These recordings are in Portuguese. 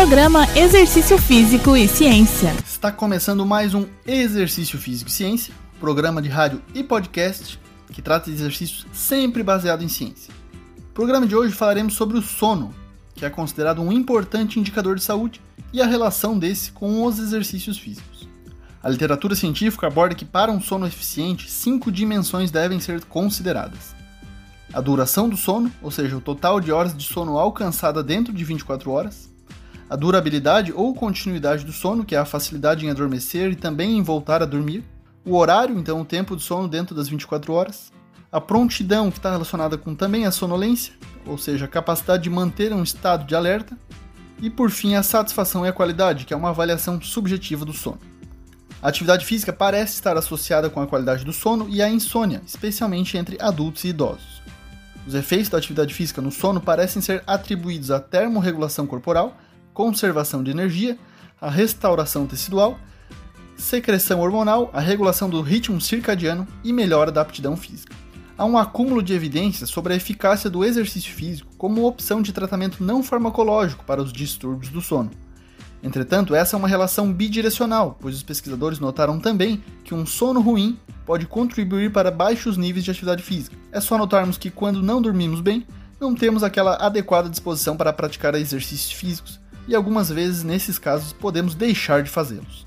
Programa Exercício Físico e Ciência. Está começando mais um Exercício Físico e Ciência, programa de rádio e podcast que trata de exercícios sempre baseado em ciência. No programa de hoje falaremos sobre o sono, que é considerado um importante indicador de saúde, e a relação desse com os exercícios físicos. A literatura científica aborda que para um sono eficiente, cinco dimensões devem ser consideradas. A duração do sono, ou seja, o total de horas de sono alcançada dentro de 24 horas, a durabilidade ou continuidade do sono, que é a facilidade em adormecer e também em voltar a dormir, o horário, então o tempo de sono dentro das 24 horas, a prontidão, que está relacionada com também a sonolência, ou seja, a capacidade de manter um estado de alerta, e por fim a satisfação e a qualidade, que é uma avaliação subjetiva do sono. A atividade física parece estar associada com a qualidade do sono e a insônia, especialmente entre adultos e idosos. Os efeitos da atividade física no sono parecem ser atribuídos à termorregulação corporal, conservação de energia, a restauração tecidual, secreção hormonal, a regulação do ritmo circadiano e melhora da aptidão física. Há um acúmulo de evidências sobre a eficácia do exercício físico como opção de tratamento não farmacológico para os distúrbios do sono. Entretanto, essa é uma relação bidirecional, pois os pesquisadores notaram também que um sono ruim pode contribuir para baixos níveis de atividade física. É só notarmos que quando não dormimos bem, não temos aquela adequada disposição para praticar exercícios físicos, e algumas vezes, nesses casos, podemos deixar de fazê-los.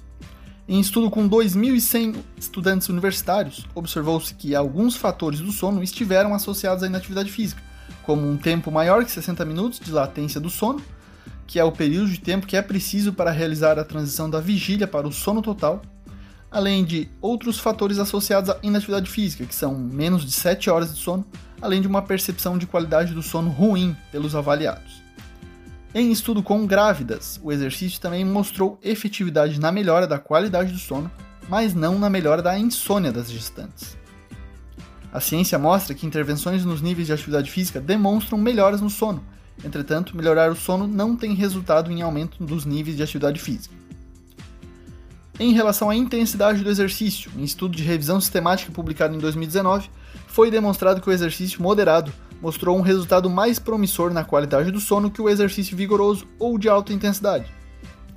Em estudo com 2.100 estudantes universitários, observou-se que alguns fatores do sono estiveram associados à inatividade física, como um tempo maior que 60 minutos de latência do sono, que é o período de tempo que é preciso para realizar a transição da vigília para o sono total, além de outros fatores associados à inatividade física, que são menos de 7 horas de sono, além de uma percepção de qualidade do sono ruim pelos avaliados. Em estudo com grávidas, o exercício também mostrou efetividade na melhora da qualidade do sono, mas não na melhora da insônia das gestantes. A ciência mostra que intervenções nos níveis de atividade física demonstram melhoras no sono, entretanto, melhorar o sono não tem resultado em aumento dos níveis de atividade física. Em relação à intensidade do exercício, em estudo de revisão sistemática publicado em 2019, foi demonstrado que o exercício moderado mostrou um resultado mais promissor na qualidade do sono que o exercício vigoroso ou de alta intensidade.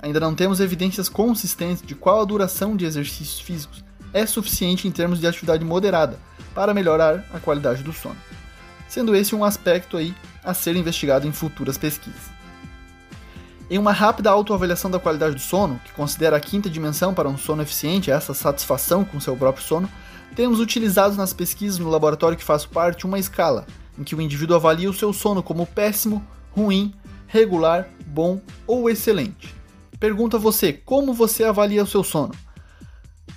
Ainda não temos evidências consistentes de qual a duração de exercícios físicos é suficiente em termos de atividade moderada para melhorar a qualidade do sono, sendo esse um aspecto aí a ser investigado em futuras pesquisas. Em uma rápida autoavaliação da qualidade do sono, que considera a quinta dimensão para um sono eficiente, essa satisfação com seu próprio sono, temos utilizado nas pesquisas no laboratório que faço parte uma escala, em que o indivíduo avalia o seu sono como péssimo, ruim, regular, bom ou excelente. Pergunta você, como você avalia o seu sono?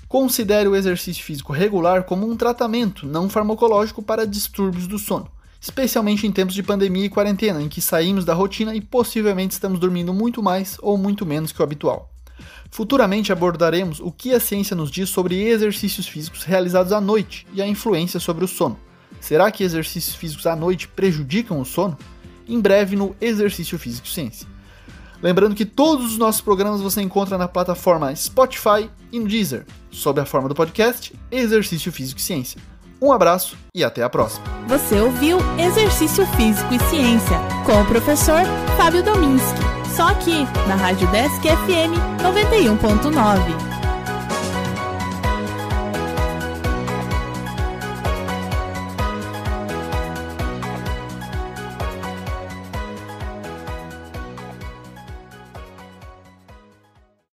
Considere o exercício físico regular como um tratamento não farmacológico para distúrbios do sono, especialmente em tempos de pandemia e quarentena, em que saímos da rotina e possivelmente estamos dormindo muito mais ou muito menos que o habitual. Futuramente abordaremos o que a ciência nos diz sobre exercícios físicos realizados à noite e a influência sobre o sono. Será que exercícios físicos à noite prejudicam o sono? Em breve no Exercício Físico Ciência. Lembrando que todos os nossos programas você encontra na plataforma Spotify e no Deezer, sob a forma do podcast Exercício Físico Ciência. Um abraço e até a próxima. Você ouviu Exercício Físico e Ciência com o professor Fábio Dominski. Só aqui na Rádio Desk FM 91.9.